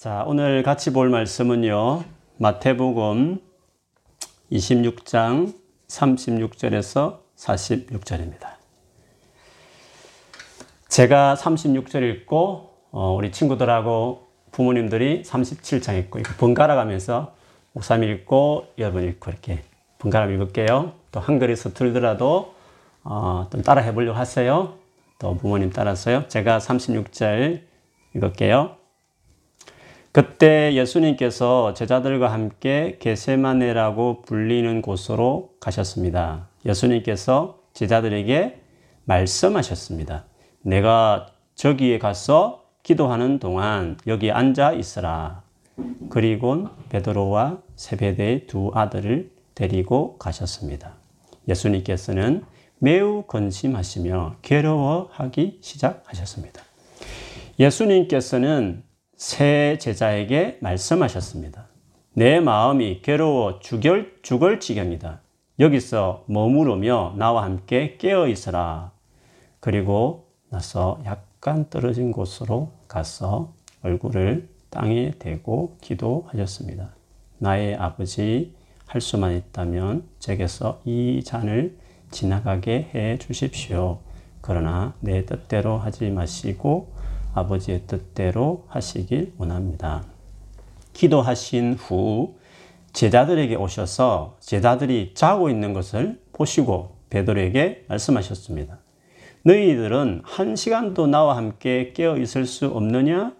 자, 오늘 같이 볼 말씀은요. 마태복음 26장 36절에서 46절입니다. 제가 36절 읽고 어, 우리 친구들하고 부모님들이 37장 읽고 번갈아 가면서 목사님 읽고 여러분 읽고 이렇게 번갈아 읽을게요. 또 한글이 서툴더라도 어, 좀 따라 해보려고 하세요. 또 부모님 따라서요. 제가 36절 읽을게요. 그때 예수님께서 제자들과 함께 게세마네라고 불리는 곳으로 가셨습니다. 예수님께서 제자들에게 말씀하셨습니다. 내가 저기에 가서 기도하는 동안 여기 앉아 있으라. 그리고 베드로와 세베대의 두 아들을 데리고 가셨습니다. 예수님께서는 매우 건심하시며 괴로워하기 시작하셨습니다. 예수님께서는 새 제자에게 말씀하셨습니다. 내 마음이 괴로워 죽을, 죽을 지경이다. 여기서 머무르며 나와 함께 깨어 있어라. 그리고 나서 약간 떨어진 곳으로 가서 얼굴을 땅에 대고 기도하셨습니다. 나의 아버지 할 수만 있다면 제게서 이 잔을 지나가게 해 주십시오. 그러나 내 뜻대로 하지 마시고 아버지의 뜻대로 하시길 원합니다. 기도하신 후 제자들에게 오셔서 제자들이 자고 있는 것을 보시고 베드로에게 말씀하셨습니다. 너희들은 한 시간도 나와 함께 깨어 있을 수 없느냐?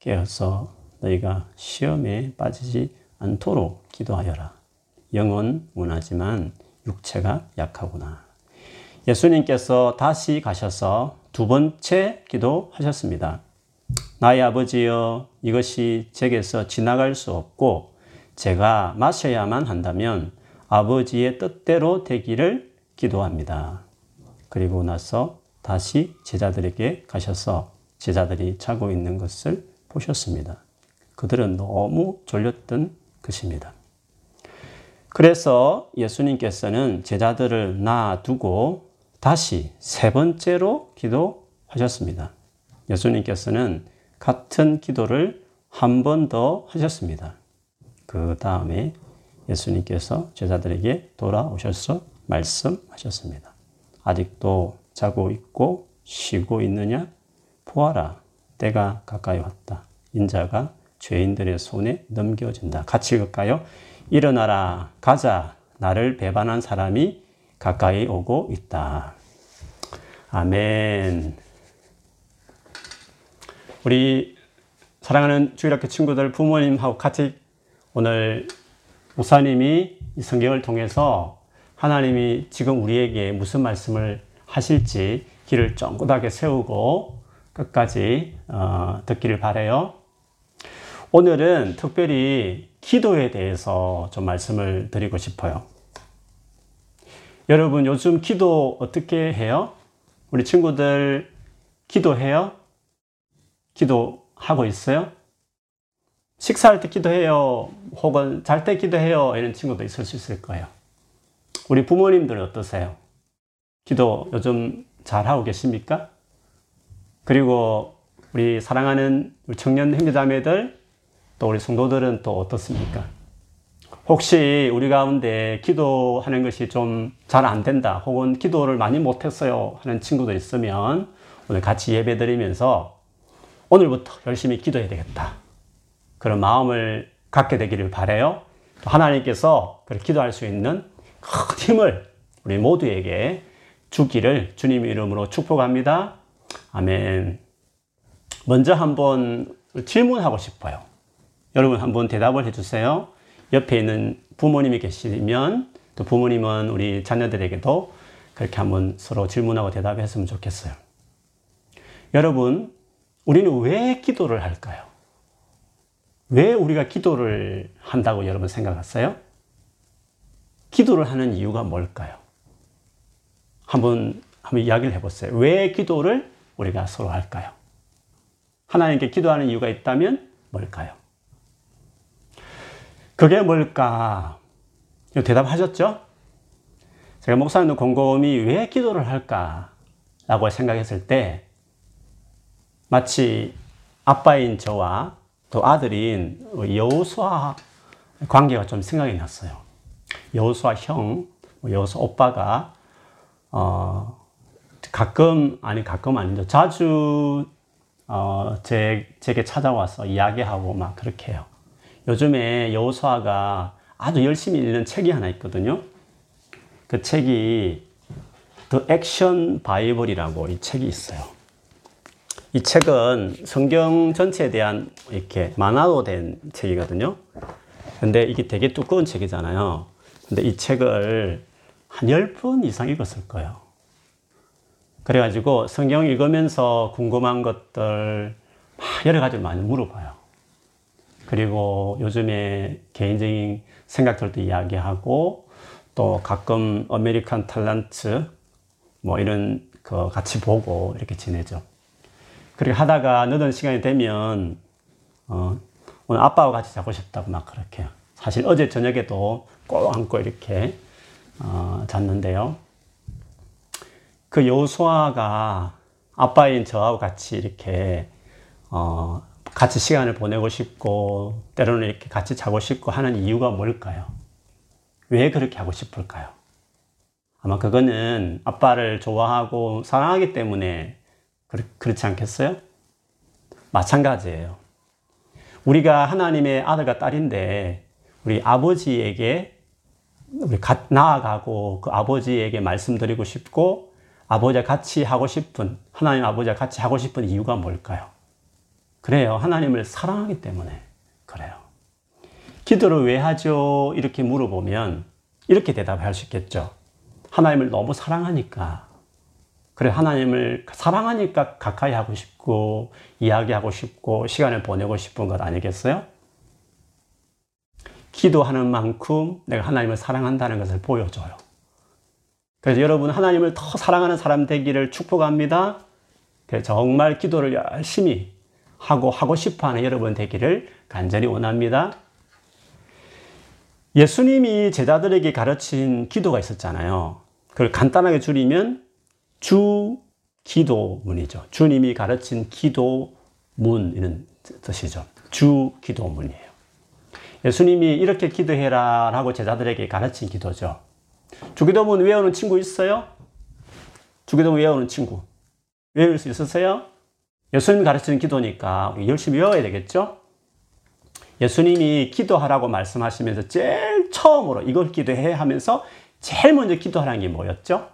깨어서 너희가 시험에 빠지지 않도록 기도하여라. 영은 원하지만 육체가 약하구나. 예수님께서 다시 가셔서 두 번째 기도하셨습니다. 나의 아버지여, 이것이 제게서 지나갈 수 없고 제가 마셔야만 한다면 아버지의 뜻대로 되기를 기도합니다. 그리고 나서 다시 제자들에게 가셔서 제자들이 자고 있는 것을 보셨습니다. 그들은 너무 졸렸던 것입니다. 그래서 예수님께서는 제자들을 놔두고 다시 세 번째로 기도하셨습니다. 예수님께서는 같은 기도를 한 번 더 하셨습니다. 그 다음에 예수님께서 제자들에게 돌아오셔서 말씀하셨습니다. 아직도 자고 있고 쉬고 있느냐? 보아라. 때가 가까이 왔다. 인자가 죄인들의 손에 넘겨진다. 같이 읽을까요? 일어나라. 가자. 나를 배반한 사람이 가까이 오고 있다. 아멘. 우리 사랑하는 주일학교 친구들 부모님하고 같이 오늘 목사님이 이 성경을 통해서 하나님이 지금 우리에게 무슨 말씀을 하실지 길을 쫑긋하게 세우고 끝까지 어, 듣기를 바래요. 오늘은 특별히 기도에 대해서 좀 말씀을 드리고 싶어요. 여러분 요즘 기도 어떻게 해요? 우리 친구들 기도해요? 기도하고 있어요? 식사할 때 기도해요. 혹은 잘 때 기도해요. 이런 친구도 있을 수 있을 거예요. 우리 부모님들은 어떠세요? 기도 요즘 잘 하고 계십니까? 그리고 우리 사랑하는 청년 형제자매들 또 우리 성도들은 또 어떻습니까? 혹시 우리 가운데 기도하는 것이 좀 잘 안 된다 혹은 기도를 많이 못했어요 하는 친구들 있으면 오늘 같이 예배 드리면서 오늘부터 열심히 기도해야 되겠다. 그런 마음을 갖게 되기를 바래요. 하나님께서 그렇게 기도할 수 있는 큰 힘을 우리 모두에게 주기를 주님 이름으로 축복합니다. 아멘. 먼저 한번 질문하고 싶어요. 여러분 한번 대답을 해주세요. 옆에 있는 부모님이 계시면 또 부모님은 우리 자녀들에게도 그렇게 한번 서로 질문하고 대답했으면 좋겠어요. 여러분, 우리는 왜 기도를 할까요? 왜 우리가 기도를 한다고 여러분 생각하세요? 기도를 하는 이유가 뭘까요? 한번, 한번 이야기를 해보세요. 왜 기도를 우리가 서로 할까요? 하나님께 기도하는 이유가 있다면 뭘까요? 그게 뭘까? 대답하셨죠? 제가 목사님도 곰곰이 왜 기도를 할까? 라고 생각했을 때 마치 아빠인 저와 또 아들인 여호수아 관계가 좀 생각이 났어요. 여호수아 형, 뭐 여호수아 오빠가 어, 가끔 아니 가끔 아니죠. 자주 어, 제 제게 찾아와서 이야기하고 막 그렇게 해요. 요즘에 여호수아가 아주 열심히 읽는 책이 하나 있거든요. 그 책이 The Action Bible이라고 이 책이 있어요. 이 책은 성경 전체에 대한 이렇게 만화로 된 책이거든요. 근데 이게 되게 두꺼운 책이잖아요. 근데 이 책을 한 10번 이상 읽었을 거예요. 그래가지고 성경 읽으면서 궁금한 것들 여러 가지를 많이 물어봐요. 그리고 요즘에 개인적인 생각들도 이야기하고 또 가끔 American talent 뭐 이런 거 같이 보고 이렇게 지내죠. 그리고 하다가 늦은 시간이 되면 어, 오늘 아빠와 같이 자고 싶다고 막 그렇게 사실 어제 저녁에도 꼭 안고 이렇게 어, 잤는데요. 그 여호수아가 아빠인 저하고 같이 이렇게 어, 같이 시간을 보내고 싶고 때로는 이렇게 같이 자고 싶고 하는 이유가 뭘까요? 왜 그렇게 하고 싶을까요? 아마 그거는 아빠를 좋아하고 사랑하기 때문에 그렇, 그렇지 않겠어요? 마찬가지예요. 우리가 하나님의 아들과 딸인데 우리 아버지에게 우리 나아가고 그 아버지에게 말씀드리고 싶고 아버지와 같이 하고 싶은 하나님 아버지와 같이 하고 싶은 이유가 뭘까요? 그래요. 하나님을 사랑하기 때문에 그래요. 기도를 왜 하죠? 이렇게 물어보면 이렇게 대답할 수 있겠죠. 하나님을 너무 사랑하니까. 그래, 하나님을 사랑하니까 가까이 하고 싶고, 이야기하고 싶고, 시간을 보내고 싶은 것 아니겠어요? 기도하는 만큼 내가 하나님을 사랑한다는 것을 보여줘요. 그래서 여러분, 하나님을 더 사랑하는 사람 되기를 축복합니다. 정말 기도를 열심히 하고 하고 싶어 하는 여러분 되기를 간절히 원합니다. 예수님이 제자들에게 가르친 기도가 있었잖아요. 그걸 간단하게 줄이면 주 기도문이죠. 주님이 가르친 기도문 이런 뜻이죠. 주 기도문이에요. 예수님이 이렇게 기도해라 라고 제자들에게 가르친 기도죠. 주기도문 외우는 친구 있어요? 주기도문 외우는 친구. 외울 수 있으세요? 예수님 가르치는 기도니까 열심히 외워야 되겠죠? 예수님이 기도하라고 말씀하시면서 제일 처음으로 이걸 기도해 하면서 제일 먼저 기도하라는 게 뭐였죠?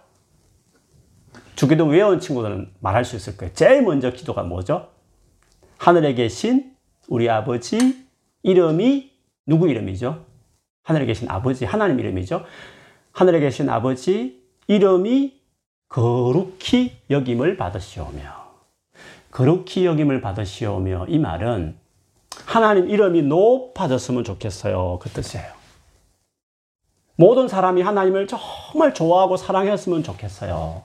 주기도 외운 친구들은 말할 수 있을 거예요. 제일 먼저 기도가 뭐죠? 하늘에 계신 우리 아버지 이름이 누구 이름이죠? 하늘에 계신 아버지 하나님 이름이죠. 하늘에 계신 아버지 이름이 거룩히 여김을 받으시오며 거룩히 여김을 받으시오며 이 말은 하나님 이름이 높아졌으면 좋겠어요. 그 뜻이에요. 모든 사람이 하나님을 정말 좋아하고 사랑했으면 좋겠어요.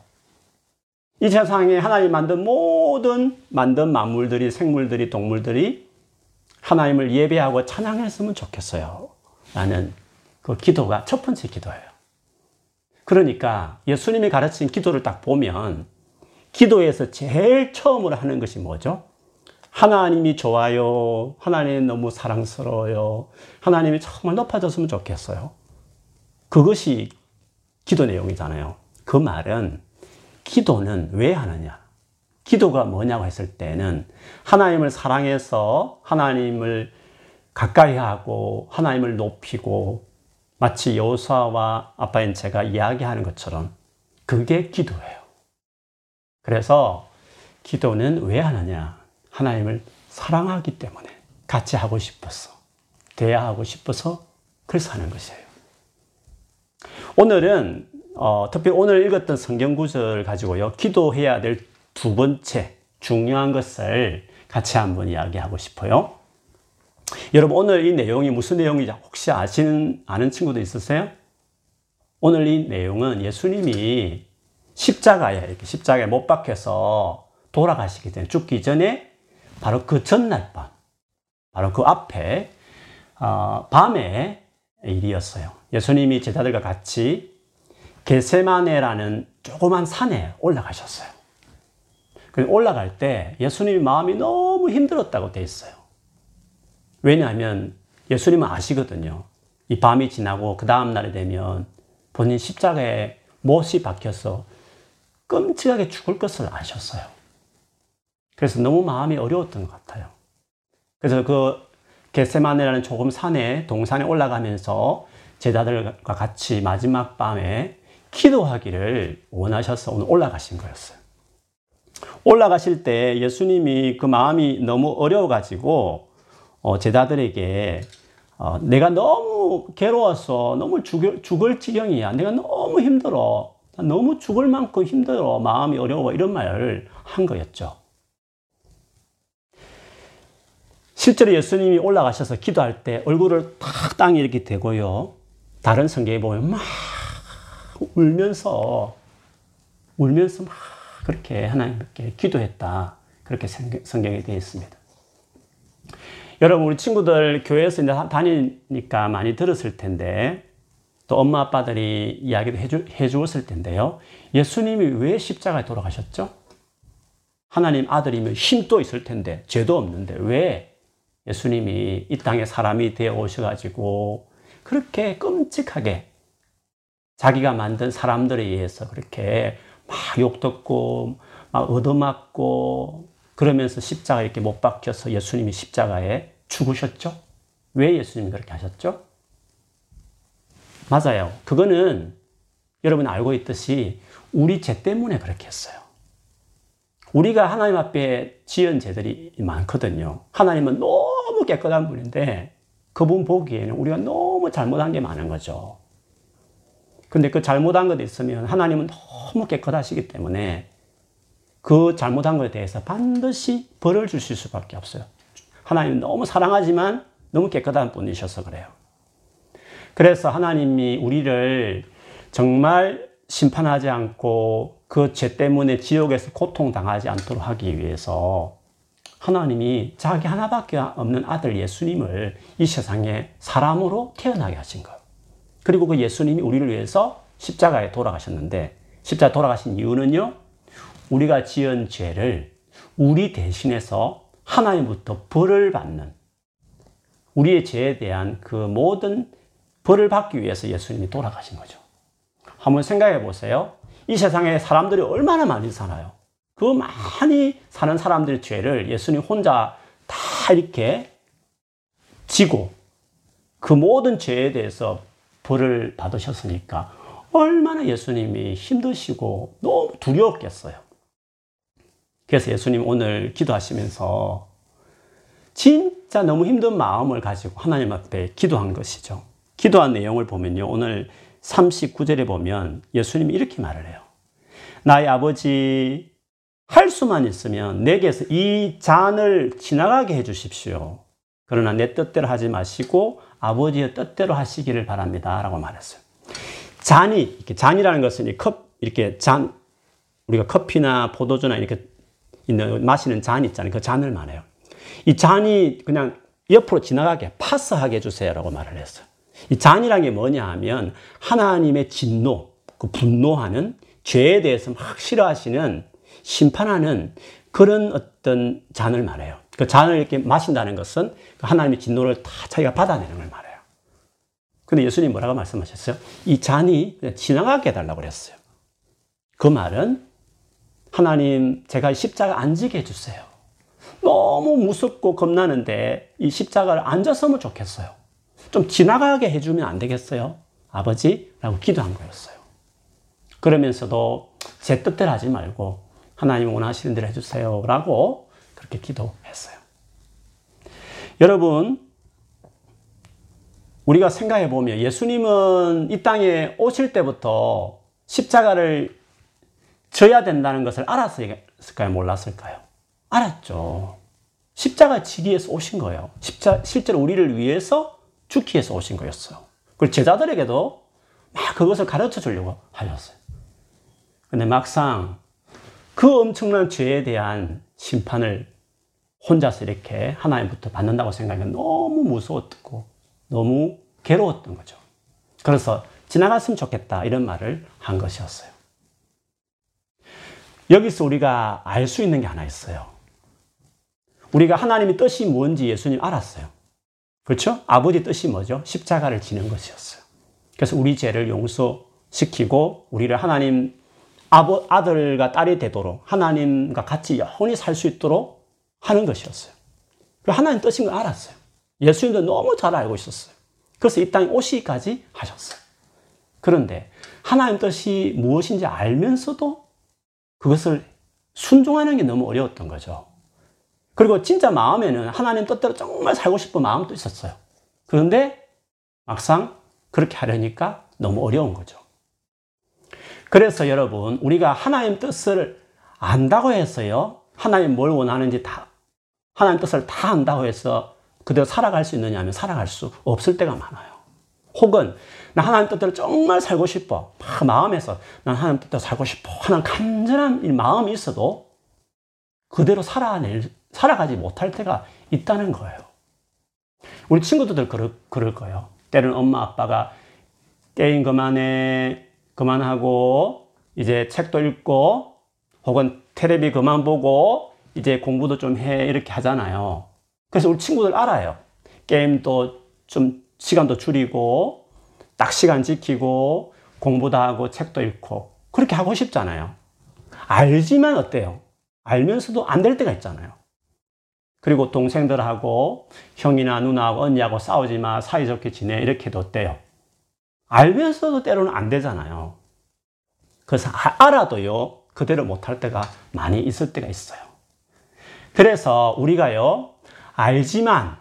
이 세상에 하나님 만든 모든 만든 만물들이 생물들이 동물들이 하나님을 예배하고 찬양했으면 좋겠어요. 라는 그 기도가 첫 번째 기도예요. 그러니까 예수님이 가르친 기도를 딱 보면 기도에서 제일 처음으로 하는 것이 뭐죠? 하나님이 좋아요. 하나님 너무 사랑스러워요. 하나님이 정말 높아졌으면 좋겠어요. 그것이 기도 내용이잖아요. 그 말은 기도는 왜 하느냐? 기도가 뭐냐고 했을 때는 하나님을 사랑해서 하나님을 가까이 하고 하나님을 높이고 마치 여호수아와 아빠인 제가 이야기하는 것처럼 그게 기도예요. 그래서 기도는 왜 하느냐? 하나님을 사랑하기 때문에 같이 하고 싶어서, 대화하고 싶어서 그래서 하는 것이에요. 오늘은 어, 특히 오늘 읽었던 성경 구절을 가지고요. 기도해야 될 두 번째 중요한 것을 같이 한번 이야기하고 싶어요. 여러분 오늘 이 내용이 무슨 내용인지 혹시 아시는 아는 친구도 있으세요? 오늘 이 내용은 예수님이 십자가에 이렇게 십자가에 못 박혀서 돌아가시기 전에 죽기 전에 바로 그 전날 밤, 바로 그 앞에 어, 밤에 일이었어요. 예수님이 제자들과 같이 게세마네라는 조그만 산에 올라가셨어요. 올라갈 때 예수님이 마음이 너무 힘들었다고 돼 있어요. 왜냐하면 예수님은 아시거든요. 이 밤이 지나고 그 다음 날이 되면 본인 십자가에 못이 박혀서 끔찍하게 죽을 것을 아셨어요. 그래서 너무 마음이 어려웠던 것 같아요. 그래서 그 겟세마네라는 조금 산에 동산에 올라가면서 제자들과 같이 마지막 밤에 기도하기를 원하셔서 오늘 올라가신 거였어요. 올라가실 때 예수님이 그 마음이 너무 어려워가지고 어, 제자들에게 어, 내가 너무 괴로워서 너무 죽을, 죽을 지경이야. 내가 너무 힘들어. 너무 죽을 만큼 힘들어. 마음이 어려워. 이런 말을 한 거였죠. 실제로 예수님이 올라가셔서 기도할 때 얼굴을 탁 땅에 이렇게 대고요. 다른 성경에 보면 막 울면서 울면서 막 그렇게 하나님께 기도했다. 그렇게 성경에 되어 있습니다. 여러분 우리 친구들 교회에서 이제 다니니까 많이 들었을 텐데 또 엄마 아빠들이 이야기도 해주, 해주었을 텐데요. 예수님이 왜 십자가에 돌아가셨죠? 하나님 아들이면 힘도 있을 텐데 죄도 없는데 왜 예수님이 이 땅에 사람이 되어 오셔가지고 그렇게 끔찍하게 자기가 만든 사람들에 의해서 그렇게 막 욕듣고 막 얻어맞고 그러면서 십자가 이렇게 못 박혀서 예수님이 십자가에 죽으셨죠? 왜 예수님이 그렇게 하셨죠? 맞아요. 그거는 여러분 알고 있듯이 우리 죄 때문에 그렇게 했어요. 우리가 하나님 앞에 지은 죄들이 많거든요. 하나님은 너무 깨끗한 분인데 그분 보기에는 우리가 너무 잘못한 게 많은 거죠. 근데 그 잘못한 것이 있으면 하나님은 너무 깨끗하시기 때문에 그 잘못한 것에 대해서 반드시 벌을 주실 수밖에 없어요. 하나님 너무 사랑하지만 너무 깨끗한 분이셔서 그래요. 그래서 하나님이 우리를 정말 심판하지 않고 그 죄 때문에 지옥에서 고통당하지 않도록 하기 위해서 하나님이 자기 하나밖에 없는 아들 예수님을 이 세상에 사람으로 태어나게 하신 거예요. 그리고 그 예수님이 우리를 위해서 십자가에 돌아가셨는데 십자가 돌아가신 이유는요. 우리가 지은 죄를 우리 대신해서 하나님부터 벌을 받는 우리의 죄에 대한 그 모든 벌을 받기 위해서 예수님이 돌아가신 거죠. 한번 생각해 보세요. 이 세상에 사람들이 얼마나 많이 살아요. 그 많이 사는 사람들의 죄를 예수님 혼자 다 이렇게 지고 그 모든 죄에 대해서 벌을 받으셨으니까 얼마나 예수님이 힘드시고 너무 두려웠겠어요. 그래서 예수님 오늘 기도하시면서 진짜 너무 힘든 마음을 가지고 하나님 앞에 기도한 것이죠. 기도한 내용을 보면요. 오늘 39절에 보면 예수님이 이렇게 말을 해요. 나의 아버지, 할 수만 있으면 내게서 이 잔을 지나가게 해 주십시오. 그러나 내 뜻대로 하지 마시고 아버지의 뜻대로 하시기를 바랍니다. 라고 말했어요. 잔이, 이렇게 잔이라는 것은 컵, 이렇게 잔, 우리가 커피나 포도주나 이렇게 있는, 마시는 잔 있잖아요. 그 잔을 말해요. 이 잔이 그냥 옆으로 지나가게 파스하게 해주세요 라고 말을 했어요. 이 잔이란 게 뭐냐 하면 하나님의 진노, 그 분노하는 죄에 대해서 막 싫어하시는 심판하는 그런 어떤 잔을 말해요. 그 잔을 이렇게 마신다는 것은 그 하나님의 진노를 다 자기가 받아내는 걸 말해요. 근데 예수님 뭐라고 말씀하셨어요? 이 잔이 지나가게 해달라고 그랬어요. 그 말은 하나님 제가 십자가 안 지게 해주세요. 너무 무섭고 겁나는데 이 십자가를 앉았으면 좋겠어요. 좀 지나가게 해주면 안 되겠어요? 아버지? 라고 기도한 거였어요. 그러면서도 제 뜻대로 하지 말고 하나님 원하시는 대로 해주세요. 라고 그렇게 기도했어요. 여러분, 우리가 생각해 보면 예수님은 이 땅에 오실 때부터 십자가를 져야 된다는 것을 알았을까요? 몰랐을까요? 알았죠. 십자가 지기 위해서 오신 거예요. 십자, 실제로 우리를 위해서 위해서 오신 거였어요. 그리고 제자들에게도 막 그것을 가르쳐 주려고 하셨어요. 근데 막상 그 엄청난 죄에 대한 심판을 혼자서 이렇게 하나님부터 받는다고 생각하면 너무 무서웠고 너무 괴로웠던 거죠. 그래서 지나갔으면 좋겠다 이런 말을 한 것이었어요. 여기서 우리가 알 수 있는 게 하나 있어요. 우리가 하나님의 뜻이 뭔지 예수님 알았어요. 그렇죠? 아버지 뜻이 뭐죠? 십자가를 지는 것이었어요. 그래서 우리 죄를 용서시키고 우리를 하나님 아버, 아들과 딸이 되도록 하나님과 같이 영원히 살 수 있도록 하는 것이었어요. 하나님 뜻인 걸 알았어요. 예수님도 너무 잘 알고 있었어요. 그래서 이 땅에 오시기까지 하셨어요. 그런데 하나님 뜻이 무엇인지 알면서도 그것을 순종하는 게 너무 어려웠던 거죠. 그리고 진짜 마음에는 하나님 뜻대로 정말 살고 싶은 마음도 있었어요. 그런데 막상 그렇게 하려니까 너무 어려운 거죠. 그래서 여러분, 우리가 하나님 뜻을 안다고 해서요, 하나님 뭘 원하는지 다, 하나님 뜻을 다 안다고 해서 그대로 살아갈 수 있느냐 하면 살아갈 수 없을 때가 많아요. 혹은, 나 하나님 뜻대로 정말 살고 싶어. 마음에서 난 하나님 뜻대로 살고 싶어. 하는 간절한 마음이 있어도 그대로 살아낼, 살아가지 못할 때가 있다는 거예요. 우리 친구들도 그럴, 그럴 거예요. 때로는 엄마, 아빠가 게임 그만해, 그만하고, 이제 책도 읽고, 혹은 테레비 그만 보고, 이제 공부도 좀 해, 이렇게 하잖아요. 그래서 우리 친구들 알아요. 게임도 좀 시간도 줄이고, 딱 시간 지키고, 공부도 하고, 책도 읽고, 그렇게 하고 싶잖아요. 알지만 어때요? 알면서도 안 될 때가 있잖아요. 그리고 동생들하고 형이나 누나하고 언니하고 싸우지 마, 사이좋게 지내, 이렇게 뒀대요. 알면서도 때로는 안 되잖아요. 그래서 알아도요, 그대로 못할 때가 많이 있을 때가 있어요. 그래서 우리가요, 알지만,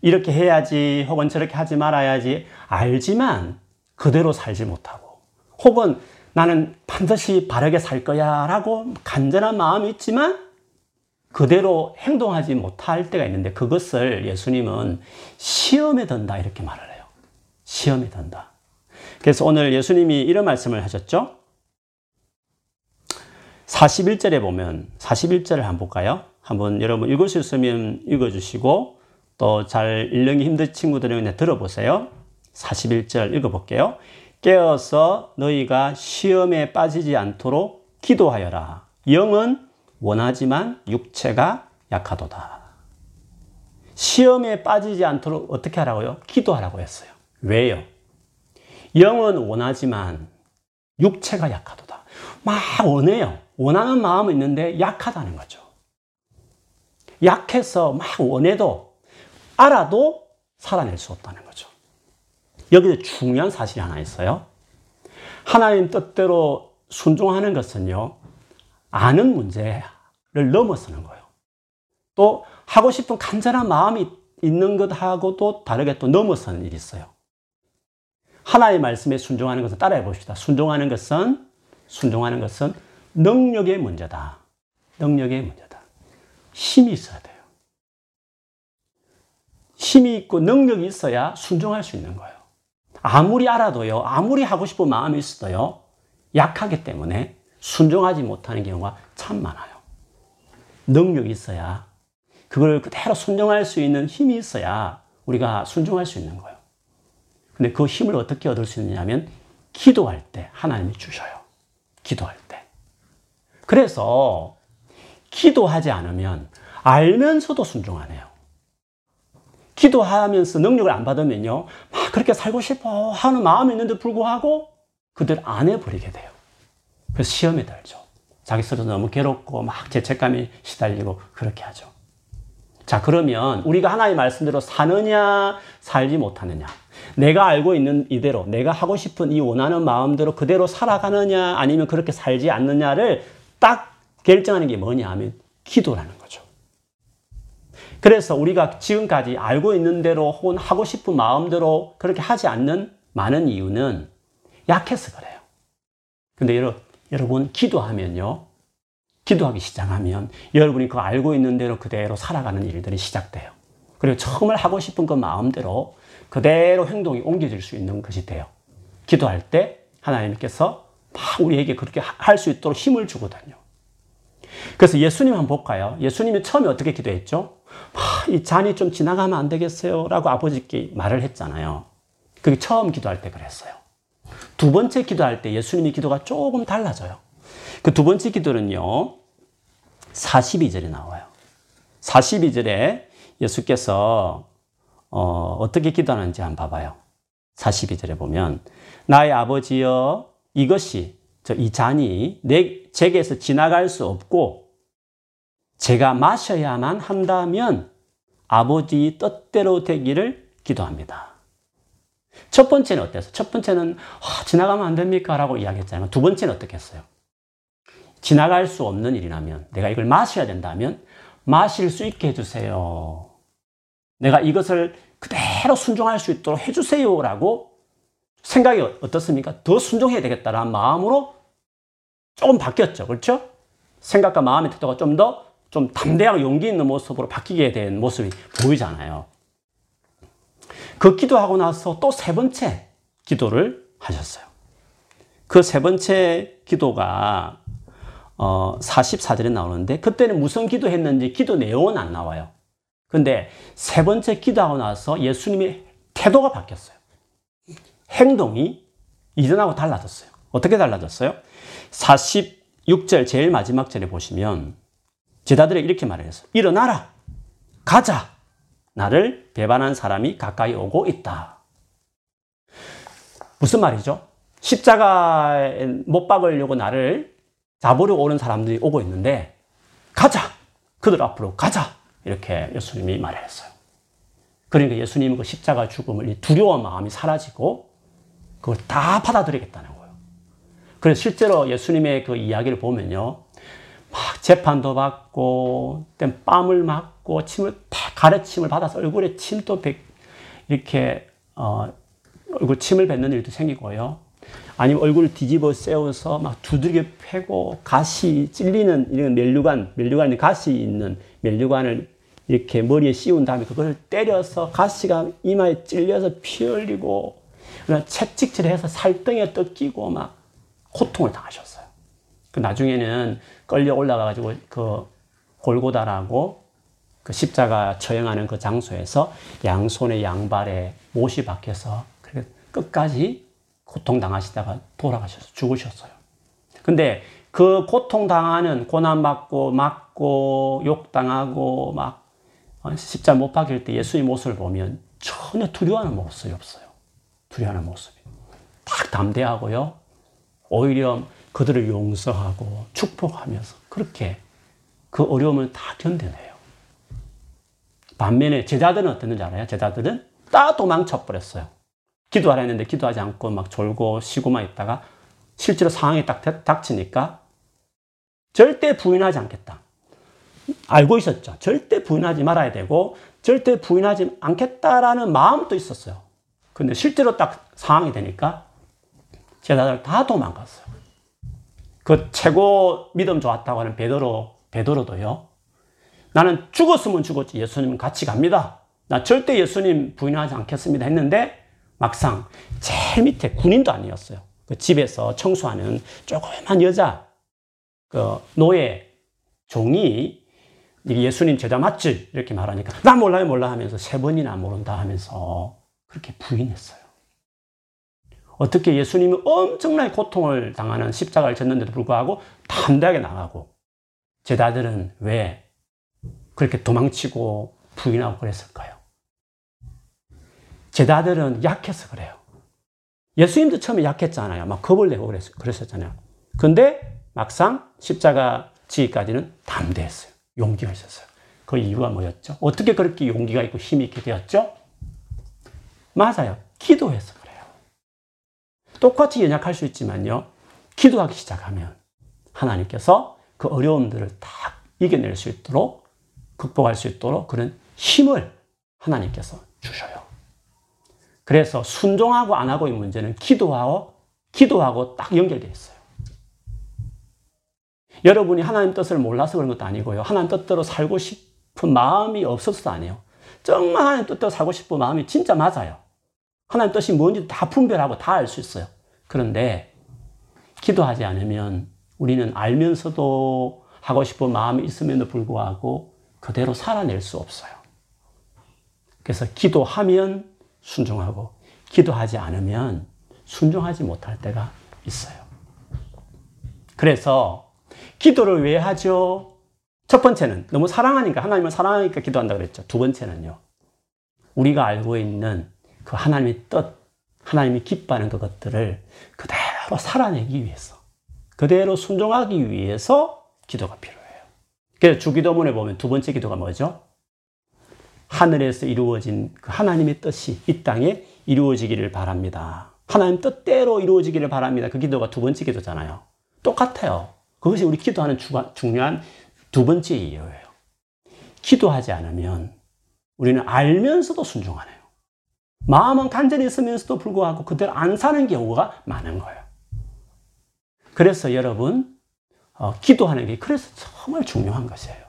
이렇게 해야지, 혹은 저렇게 하지 말아야지, 알지만, 그대로 살지 못하고, 혹은 나는 반드시 바르게 살 거야 라고 간절한 마음이 있지만, 그대로 행동하지 못할 때가 있는데, 그것을 예수님은 시험에 든다, 이렇게 말을 해요. 시험에 든다. 그래서 오늘 예수님이 이런 말씀을 하셨죠? 41절에 보면 41절을 한번 볼까요? 한번 여러분 읽을 수 있으면 읽어주시고 또 잘 읽는 게 힘든 친구들은 그냥 들어보세요. 41절 읽어볼게요. 깨어서 너희가 시험에 빠지지 않도록 기도하여라. 영은 원하지만 육체가 약하도다. 시험에 빠지지 않도록 어떻게 하라고요? 기도하라고 했어요. 왜요? 영은 원하지만 육체가 약하도다. 막 원해요. 원하는 마음은 있는데 약하다는 거죠. 약해서 막 원해도 알아도 살아낼 수 없다는 거죠. 여기서 중요한 사실이 하나 있어요. 하나님 뜻대로 순종하는 것은요, 아는 문제를 넘어서는 거예요. 또 하고 싶은 간절한 마음이 있는 것하고도 다르게 또 넘어서는 일이 있어요. 하나의 말씀에 순종하는 것을 따라해 봅시다. 순종하는 것은, 순종하는 것은 능력의 문제다. 능력의 문제다. 힘이 있어야 돼요. 힘이 있고 능력이 있어야 순종할 수 있는 거예요. 아무리 알아도요, 아무리 하고 싶은 마음이 있어도요, 약하기 때문에 순종하지 못하는 경우가 참 많아요. 능력이 있어야, 그걸 그대로 순종할 수 있는 힘이 있어야 우리가 순종할 수 있는 거예요. 근데 그 힘을 어떻게 얻을 수 있느냐면 기도할 때 하나님이 주셔요. 기도할 때. 그래서 기도하지 않으면 알면서도 순종 안 해요. 기도하면서 능력을 안 받으면요. 막 그렇게 살고 싶어 하는 마음이 있는데 불구하고 그들 안 해버리게 돼요. 그래서 시험에 들죠. 자기 스스로 너무 괴롭고 막 죄책감이 시달리고 그렇게 하죠. 자, 그러면 우리가 하나의 말씀대로 사느냐, 살지 못하느냐. 내가 알고 있는 이대로, 내가 하고 싶은 이 원하는 마음대로 그대로 살아가느냐, 아니면 그렇게 살지 않느냐를 딱 결정하는 게 뭐냐 하면 기도라는 거죠. 그래서 우리가 지금까지 알고 있는 대로 혹은 하고 싶은 마음대로 그렇게 하지 않는 많은 이유는 약해서 그래요. 근데 여러분, 기도하면요. 기도하기 시작하면 여러분이 그 알고 있는 대로 그대로 살아가는 일들이 시작돼요. 그리고 정말 하고 싶은 그 마음대로 그대로 행동이 옮겨질 수 있는 것이 돼요. 기도할 때 하나님께서 막 우리에게 그렇게 할 수 있도록 힘을 주거든요. 그래서 예수님 한번 볼까요? 예수님이 처음에 어떻게 기도했죠? 이 잔이 좀 지나가면 안 되겠어요? 라고 아버지께 말을 했잖아요. 그게 처음 기도할 때 그랬어요. 두 번째 기도할 때 예수님의 기도가 조금 달라져요. 그 두 번째 기도는요, 42절에 나와요. 42절에 예수께서 어, 어떻게 기도하는지 한번 봐봐요. 42절에 보면 나의 아버지여 이것이 이 잔이 내 제게서 지나갈 수 없고 제가 마셔야만 한다면 아버지 뜻대로 되기를 기도합니다. 첫 번째는 어땠어? 첫 번째는 아, 지나가면 안 됩니까? 라고 이야기했잖아요. 두 번째는 어떻겠어요? 지나갈 수 없는 일이라면 내가 이걸 마셔야 된다면 마실 수 있게 해주세요. 내가 이것을 그대로 순종할 수 있도록 해주세요 라고 생각이 어떻습니까? 더 순종해야 되겠다라는 마음으로 조금 바뀌었죠. 그렇죠? 생각과 마음의 태도가 좀 더좀 담대하고 용기 있는 모습으로 바뀌게 된 모습이 보이잖아요. 그 기도하고 나서 또 세 번째 기도를 하셨어요. 그 세 번째 기도가 어, 44절에 나오는데 그때는 무슨 기도했는지 기도 내용은 안 나와요. 근데 세 번째 기도하고 나서 예수님의 태도가 바뀌었어요. 행동이 이전하고 달라졌어요. 어떻게 달라졌어요? 46절 제일 마지막 절에 보시면 제자들에게 이렇게 말했어요. 일어나라. 가자. 나를 배반한 사람이 가까이 오고 있다. 무슨 말이죠? 십자가에 못 박으려고 나를 잡으려 오는 사람들이 오고 있는데 가자! 그들 앞으로 가자! 이렇게 예수님이 말했어요. 그러니까 예수님은 그 십자가 죽음을 두려운 마음이 사라지고 그걸 다 받아들이겠다는 거예요. 그래서 실제로 예수님의 그 이야기를 보면요. 막 재판도 받고, 뺨을 맞고, 침을 팍 가래침을 받아서 얼굴에 침도 이렇게, 어, 얼굴 침을 뱉는 일도 생기고요. 아니면 얼굴을 뒤집어 세워서 막 두들겨 패고 가시 찔리는 이런 멜류관, 멜류관에 가시 있는 멜류관을 이렇게 머리에 씌운 다음에 그걸 때려서 가시가 이마에 찔려서 피 흘리고 채찍질해서 살등에 뜯기고 막 고통을 당하셨어요. 그 나중에는 끌려 올라가가지고 그 골고다라고 그 십자가 처형하는 그 장소에서 양손에 양발에 못이 박혀서 끝까지 고통당하시다가 돌아가셔서 죽으셨어요. 근데 그 고통당하는 고난받고 맞고 욕당하고 막 십자가 못 박힐 때 예수의 모습을 보면 전혀 두려워하는 모습이 없어요. 두려워하는 모습이. 딱 담대하고요. 오히려 그들을 용서하고 축복하면서 그렇게 그 어려움을 다 견뎌내요. 반면에 제자들은 어땠는지 알아요? 제자들은 다 도망쳐 버렸어요. 기도하라 했는데 기도하지 않고 막 졸고 쉬고만 있다가 실제로 상황이 딱 닥치니까 절대 부인하지 않겠다. 알고 있었죠. 절대 부인하지 말아야 되고 절대 부인하지 않겠다라는 마음도 있었어요. 근데 실제로 딱 상황이 되니까 제자들 다 도망갔어요. 그 최고 믿음 좋았다고 하는 베드로 베드로도요. 나는 죽었으면 죽었지 예수님 같이 갑니다. 나 절대 예수님 부인하지 않겠습니다 했는데 막상 제일 밑에 군인도 아니었어요. 그 집에서 청소하는 조그만 여자, 그 노예 종이 예수님 제자 맞지? 이렇게 말하니까 나 몰라요 몰라 하면서 세 번이나 모른다 하면서 그렇게 부인했어요. 어떻게 예수님이 엄청나게 고통을 당하는 십자가를 졌는데도 불구하고 담대하게 나가고 제자들은 왜 그렇게 도망치고 부인하고 그랬을까요? 제자들은 약해서 그래요. 예수님도 처음에 약했잖아요. 막 겁을 내고 그랬, 그랬었잖아요. 근데 막상 십자가 지기까지는 담대했어요. 용기가 있었어요. 그 이유가 뭐였죠? 어떻게 그렇게 용기가 있고 힘이 있게 되었죠? 맞아요. 기도해서 그래요. 똑같이 연약할 수 있지만요. 기도하기 시작하면 하나님께서 그 어려움들을 다 이겨낼 수 있도록 극복할 수 있도록 그런 힘을 하나님께서 주셔요. 그래서 순종하고 안 하고의 문제는 기도하고, 기도하고 딱 연결되어 있어요. 여러분이 하나님 뜻을 몰라서 그런 것도 아니고요. 하나님 뜻대로 살고 싶은 마음이 없어서도 아니에요. 정말 하나님 뜻대로 살고 싶은 마음이 진짜 맞아요. 하나님 뜻이 뭔지 다 분별하고 다 알 수 있어요. 그런데 기도하지 않으면 우리는 알면서도 하고 싶은 마음이 있음에도 불구하고 그대로 살아낼 수 없어요. 그래서 기도하면 순종하고 기도하지 않으면 순종하지 못할 때가 있어요. 그래서 기도를 왜 하죠? 첫 번째는 너무 사랑하니까 하나님을 사랑하니까 기도한다 그랬죠. 두 번째는요. 우리가 알고 있는 그 하나님의 뜻, 하나님이 기뻐하는 그것들을 그대로 살아내기 위해서, 그대로 순종하기 위해서 기도가 필요해요. 그래서 주기도문에 보면 두 번째 기도가 뭐죠? 하늘에서 이루어진 그 하나님의 뜻이 이 땅에 이루어지기를 바랍니다. 하나님 뜻대로 이루어지기를 바랍니다. 그 기도가 두 번째 기도잖아요. 똑같아요. 그것이 우리 기도하는 중요한 두 번째 이유예요. 기도하지 않으면 우리는 알면서도 순종하네요. 마음은 간절히 있으면서도 불구하고 그대로 안 사는 경우가 많은 거예요. 그래서 여러분, 어, 기도하는 게 그래서 정말 중요한 것이에요.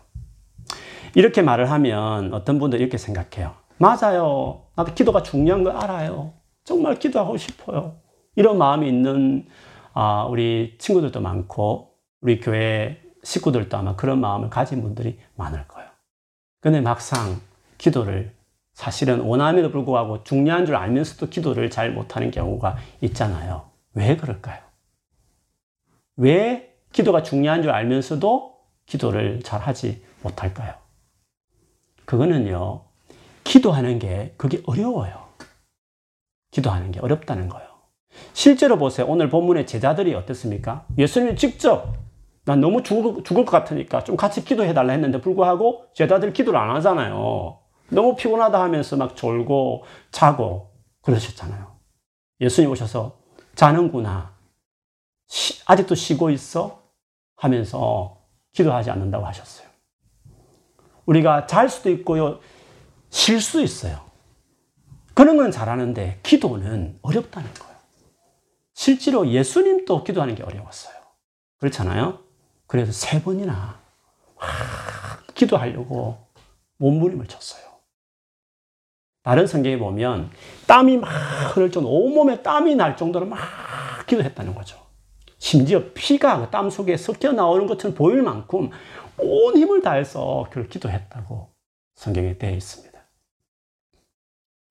이렇게 말을 하면 어떤 분들 이렇게 생각해요. 맞아요. 나도 기도가 중요한 걸 알아요. 정말 기도하고 싶어요. 이런 마음이 있는 아, 우리 친구들도 많고 우리 교회 식구들도 아마 그런 마음을 가진 분들이 많을 거예요. 근데 막상 기도를 사실은 원함에도 불구하고 중요한 줄 알면서도 기도를 잘 못하는 경우가 있잖아요. 왜 그럴까요? 왜 기도가 중요한 줄 알면서도 기도를 잘 하지 못할까요? 그거는요, 기도하는 게 그게 어려워요. 기도하는 게 어렵다는 거예요. 실제로 보세요. 오늘 본문의 제자들이 어떻습니까? 예수님이 직접 난 너무 죽을, 죽을 것 같으니까 좀 같이 기도해 달라 했는데 불구하고 제자들 기도를 안 하잖아요. 너무 피곤하다 하면서 막 졸고 자고 그러셨잖아요. 예수님 오셔서 자는구나. 시, 아직도 쉬고 있어? 하면서 기도하지 않는다고 하셨어요. 우리가 잘 수도 있고요. 쉴 수 있어요. 그런 건 잘하는데 기도는 어렵다는 거예요. 실제로 예수님도 기도하는 게 어려웠어요. 그렇잖아요? 그래서 세 번이나 기도하려고 몸부림을 쳤어요. 다른 성경에 보면 땀이 막 흐를 정도, 온몸에 땀이 날 정도로 막 기도했다는 거죠. 심지어 피가 그땀 속에 섞여 나오는 것처럼 보일 만큼 온 힘을 다해서 그걸 기도했다고 성경에 되어 있습니다.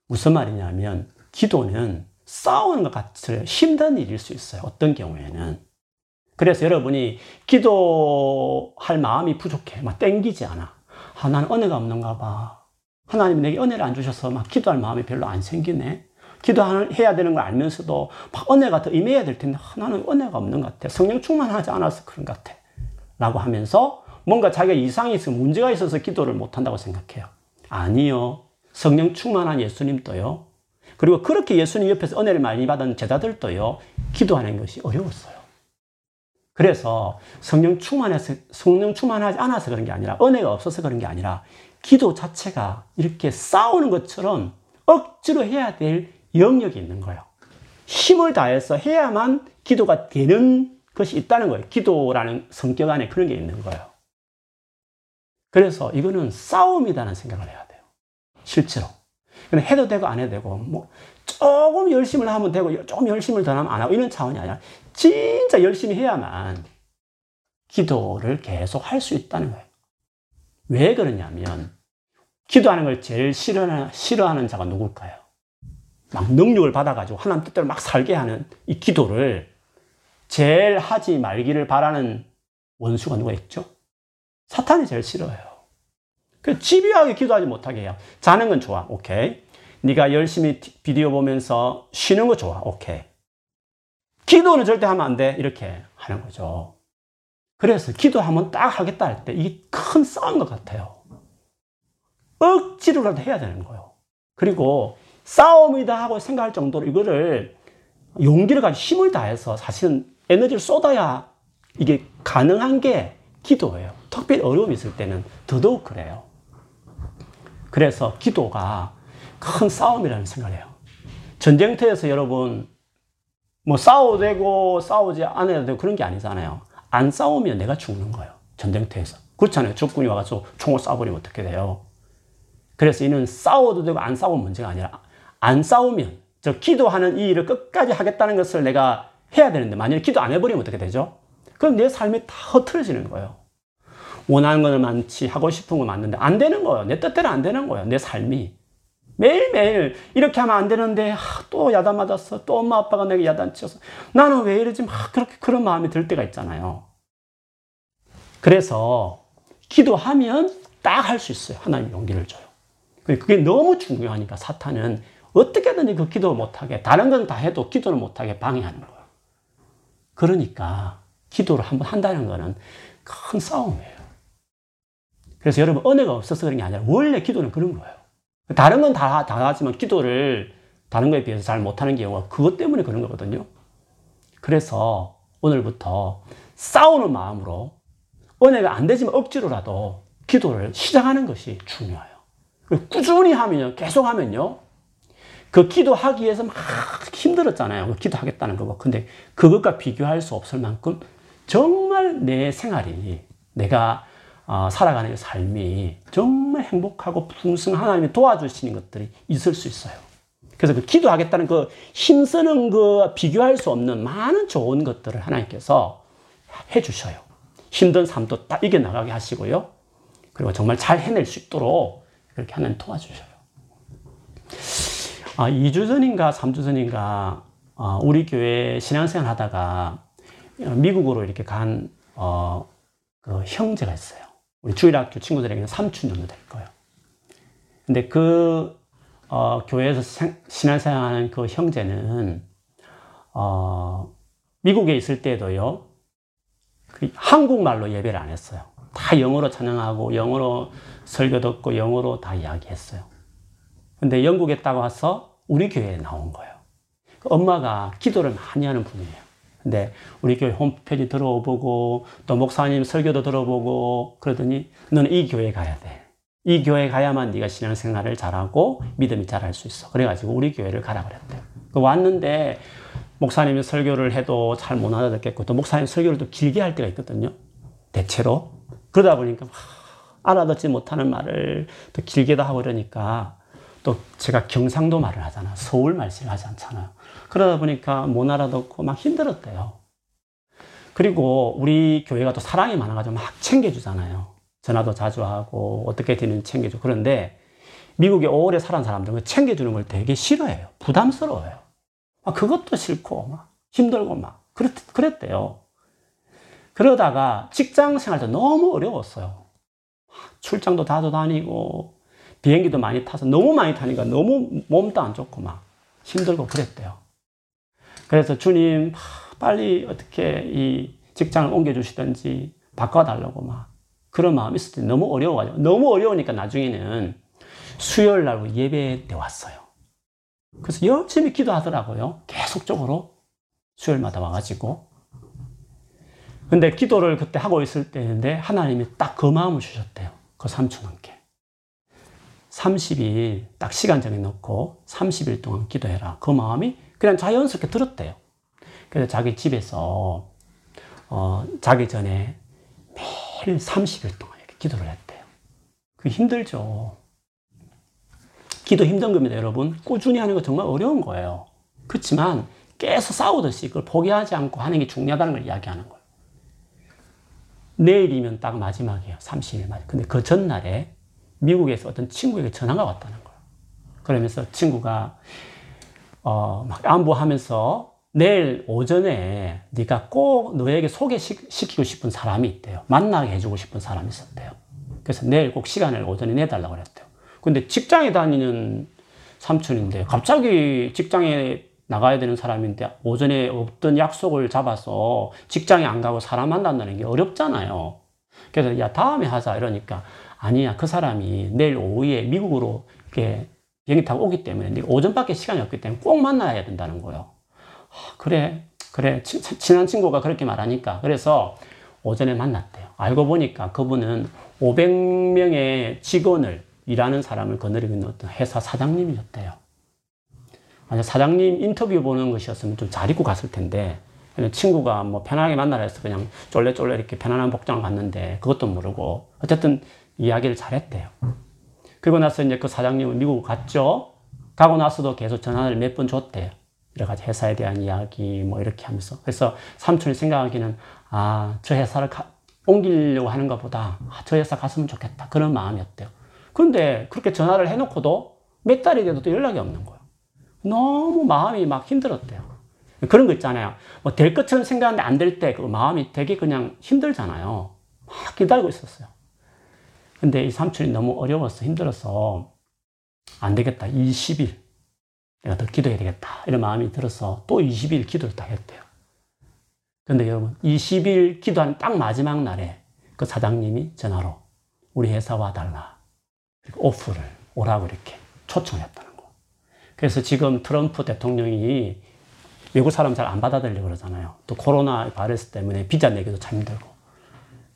무슨 말이냐면 기도는 싸우는 것 같이 힘든 일일 수 있어요. 어떤 경우에는. 그래서 여러분이 기도할 마음이 부족해. 막 땡기지 않아. 아, 나는 은혜가 없는가 봐. 하나님이 내게 은혜를 안 주셔서 막 기도할 마음이 별로 안 생기네. 기도해야 되는 걸 알면서도 막 은혜가 더 임해야 될 텐데 아, 나는 은혜가 없는 것 같아. 성령 충만하지 않아서 그런 것 같아. 라고 하면서 뭔가 자기가 이상이 있어 문제가 있어서 기도를 못한다고 생각해요. 아니요. 성령 충만한 예수님도요. 그리고 그렇게 예수님 옆에서 은혜를 많이 받은 제자들도요. 기도하는 것이 어려웠어요. 그래서 성령 충만해서, 성령 충만하지 않아서 그런 게 아니라, 은혜가 없어서 그런 게 아니라, 기도 자체가 이렇게 싸우는 것처럼 억지로 해야 될 영역이 있는 거예요. 힘을 다해서 해야만 기도가 되는 것이 있다는 거예요. 기도라는 성격 안에 그런 게 있는 거예요. 그래서 이거는 싸움이라는 생각을 해야 돼요. 실제로. 해도 되고 안 해도 되고, 뭐, 조금 열심을 하면 되고, 조금 열심을 더 하면 안 하고, 이런 차원이 아니라, 진짜 열심히 해야만 기도를 계속 할 수 있다는 거예요. 왜 그러냐면, 기도하는 걸 제일 싫어하는, 싫어하는 자가 누굴까요? 막 능력을 받아가지고 하나님 뜻대로 막 살게 하는 이 기도를 제일 하지 말기를 바라는 원수가 누가 있죠? 사탄이 제일 싫어요. 그 집요하게 기도하지 못하게 해요. 자는 건 좋아. 오케이. 네가 열심히 비디오 보면서 쉬는 거 좋아. 오케이. 기도는 절대 하면 안 돼. 이렇게 하는 거죠. 그래서 기도하면 딱 하겠다 할 때 이게 큰 싸움 것 같아요. 억지로라도 해야 되는 거예요. 그리고 싸움이다 하고 생각할 정도로 이거를 용기를 가지고 힘을 다해서 사실은 에너지를 쏟아야 이게 가능한 게 기도예요. 특별히 어려움이 있을 때는 더더욱 그래요. 그래서 기도가 큰 싸움이라는 생각을 해요. 전쟁터에서 여러분, 뭐 싸워도 되고 싸우지 않아도 되고 그런 게 아니잖아요. 안 싸우면 내가 죽는 거예요. 전쟁터에서. 그렇잖아요. 적군이 와서 총을 쏴버리면 어떻게 돼요? 그래서 이는 싸워도 되고 안 싸우면 문제가 아니라 안 싸우면 저 기도하는 이 일을 끝까지 하겠다는 것을 내가 해야 되는데 만약에 기도 안 해버리면 어떻게 되죠? 그럼 내 삶이 다 흐트러지는 거예요. 원하는 건 많지, 하고 싶은 건 많는데 안 되는 거예요. 내 뜻대로 안 되는 거예요. 내 삶이. 매일매일 이렇게 하면 안 되는데 아, 또 야단 맞았어. 또 엄마 아빠가 내게 야단 치어서 나는 왜 이러지? 막 그렇게 그런 마음이 들 때가 있잖아요. 그래서 기도하면 딱 할 수 있어요. 하나님 용기를 줘요. 그게 너무 중요하니까 사탄은 어떻게든지 그 기도를 못하게, 다른 건 다 해도 기도를 못하게 방해하는 거예요. 그러니까 기도를 한번 한다는 거는 큰 싸움이에요. 그래서 여러분, 은혜가 없어서 그런 게 아니라 원래 기도는 그런 거예요. 다른 건 다, 다 하지만 기도를 다른 거에 비해서 잘 못하는 경우가 그것 때문에 그런 거거든요. 그래서 오늘부터 싸우는 마음으로 은혜가 안 되지만 억지로라도 기도를 시작하는 것이 중요해요. 꾸준히 하면요, 계속 하면요, 그 기도하기 위해서 막 힘들었잖아요. 그 기도하겠다는 거고. 근데 그것과 비교할 수 없을 만큼 정말 내 생활이, 내가 어, 살아가는 삶이 정말 행복하고 풍성 하나님이 도와주시는 것들이 있을 수 있어요. 그래서 그 기도하겠다는 그 힘쓰는 그 비교할 수 없는 많은 좋은 것들을 하나님께서 해 주셔요. 힘든 삶도 딱 이겨나가게 하시고요. 그리고 정말 잘 해낼 수 있도록 그렇게 하나님 도와주셔요. 아, 2주 전인가 3주 전인가 어, 우리 교회 신앙생활 하다가 미국으로 이렇게 간 어, 그 형제가 있어요. 우리 주일학교 친구들에게는 삼촌 정도 될 거예요. 근데 그 어, 교회에서 신앙생활하는 그 형제는 어, 미국에 있을 때도요 그 한국말로 예배를 안 했어요. 다 영어로 찬양하고 영어로 설교 듣고 영어로 다 이야기했어요. 근데 영국에 있다가 와서 우리 교회에 나온 거예요. 그 엄마가 기도를 많이 하는 분이에요. 근데 우리 교회 홈페이지 들어보고 또 목사님 설교도 들어보고 그러더니 너는 이 교회 가야 돼. 이 교회 가야만 네가 신앙생활을 잘하고 믿음이 잘할 수 있어. 그래가지고 우리 교회를 가라 그랬대요. 그 왔는데 목사님이 설교를 해도 잘 못 알아듣겠고 또 목사님 설교를 또 길게 할 때가 있거든요. 대체로. 그러다 보니까 알아듣지 못하는 말을 또 길게도 하고 이러니까 또 제가 경상도 말을 하잖아. 서울 말씀을 하지 않잖아요. 그러다 보니까 못 알아듣고 막 힘들었대요. 그리고 우리 교회가 또 사랑이 많아가지고 막 챙겨주잖아요. 전화도 자주 하고 어떻게 되는 챙겨주고 그런데 미국에 오래 살은 사람들은 챙겨주는 걸 되게 싫어해요. 부담스러워요. 막 그것도 싫고 막 힘들고 막 그랬, 그랬대요. 그러다가 직장 생활도 너무 어려웠어요. 출장도 다도 다니고 비행기도 많이 타서 너무 많이 타니까 너무 몸도 안 좋고 막 힘들고 그랬대요. 그래서 주님 빨리 어떻게 이 직장을 옮겨주시든지 바꿔달라고 막 그런 마음이 있을 때 너무 어려워가지고 너무 어려우니까 나중에는 수요일 날 예배 때 왔어요. 그래서 열심히 기도하더라고요. 계속적으로 수요일마다 와가지고. 근데 기도를 그때 하고 있을 때인데 하나님이 딱 그 마음을 주셨대요. 그 삼촌한테. 30일 딱 시간 정해놓고 30일 동안 기도해라. 그 마음이 그냥 자연스럽게 들었대요. 그래서 자기 집에서 어, 자기 전에 매일 30일 동안 이렇게 기도를 했대요. 그 힘들죠. 기도 힘든 겁니다, 여러분. 꾸준히 하는 거 정말 어려운 거예요. 그렇지만 계속 싸우듯이 그걸 포기하지 않고 하는 게 중요하다는 걸 이야기하는 거예요. 내일이면 딱 마지막이에요. 30일 마지막. 근데 그 전날에 미국에서 어떤 친구에게 전화가 왔다는 거예요. 그러면서 친구가 어, 막 안부하면서 내일 오전에 네가 꼭 너에게 소개시키고 싶은 사람이 있대요. 만나게 해주고 싶은 사람이 있었대요. 그래서 내일 꼭 시간을 오전에 내달라고 그랬대요. 근데 직장에 다니는 삼촌인데 갑자기 직장에 나가야 되는 사람인데 오전에 없던 약속을 잡아서 직장에 안 가고 사람 만난다는 게 어렵잖아요. 그래서 야 다음에 하자 이러니까 아니야 그 사람이 내일 오후에 미국으로 이렇게 비행기 타고 오기 때문에 네가 오전밖에 시간이 없기 때문에 꼭 만나야 된다는 거예요. 아, 그래 그래 치, 친한 친구가 그렇게 말하니까 그래서 오전에 만났대요. 알고 보니까 그분은 500명의 직원을 일하는 사람을 거느리고 있는 어떤 회사 사장님이었대요. 만약 사장님 인터뷰 보는 것이었으면 좀 잘 입고 갔을 텐데 친구가 뭐 편하게 만나라 해서 그냥 쫄래쫄래 이렇게 편안한 복장을 봤는데 그것도 모르고 어쨌든 이야기를 잘했대요. 그리고 나서 이제 그 사장님은 미국 갔죠. 가고 나서도 계속 전화를 몇 번 줬대요. 여러 가지 회사에 대한 이야기 뭐 이렇게 하면서 그래서 삼촌이 생각하기는 아 저 회사를 가, 옮기려고 하는 것보다 아, 저 회사 갔으면 좋겠다 그런 마음이었대요. 그런데 그렇게 전화를 해놓고도 몇 달이 돼도 또 연락이 없는 거예요. 너무 마음이 막 힘들었대요. 그런 거 있잖아요. 뭐 될 것처럼 생각하는데 안 될 때 그 마음이 되게 그냥 힘들잖아요. 막 기다리고 있었어요. 근데 이 삼촌이 너무 어려워서 힘들어서 안 되겠다. 20일. 내가 더 기도해야 되겠다. 이런 마음이 들어서 또 20일 기도를 다 했대요. 근데 여러분, 20일 기도한 딱 마지막 날에 그 사장님이 전화로 우리 회사 와달라. 오프를 오라고 이렇게 초청했다는 거. 그래서 지금 트럼프 대통령이 외국 사람 잘 안 받아들이려고 그러잖아요. 또 코로나 바이러스 때문에 비자 내기도 참 힘들고.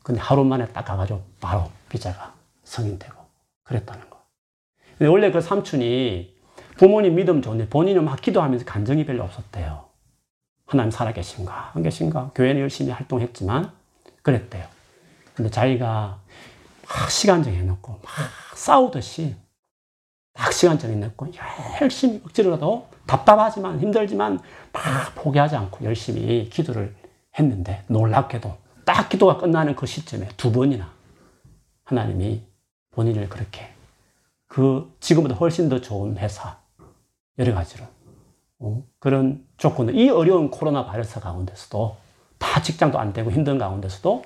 근데 하루 만에 딱 가가지고 바로 비자가 승인되고 그랬다는 거. 근데 원래 그 삼촌이 부모님 믿음 좋은데 본인은 막 기도하면서 감정이 별로 없었대요. 하나님 살아계신가, 안 계신가? 교회는 열심히 활동했지만 그랬대요. 근데 자기가 막 시간 정해놓고 막 싸우듯이 딱 시간 정해놓고 열심히 억지로라도 답답하지만 힘들지만 막 포기하지 않고 열심히 기도를 했는데 놀랍게도 딱 기도가 끝나는 그 시점에 두 번이나 하나님이 본인을 그렇게 그 지금보다 훨씬 더 좋은 회사 여러 가지로 어? 그런 조건을 이 어려운 코로나 바이러스 가운데서도 다 직장도 안 되고 힘든 가운데서도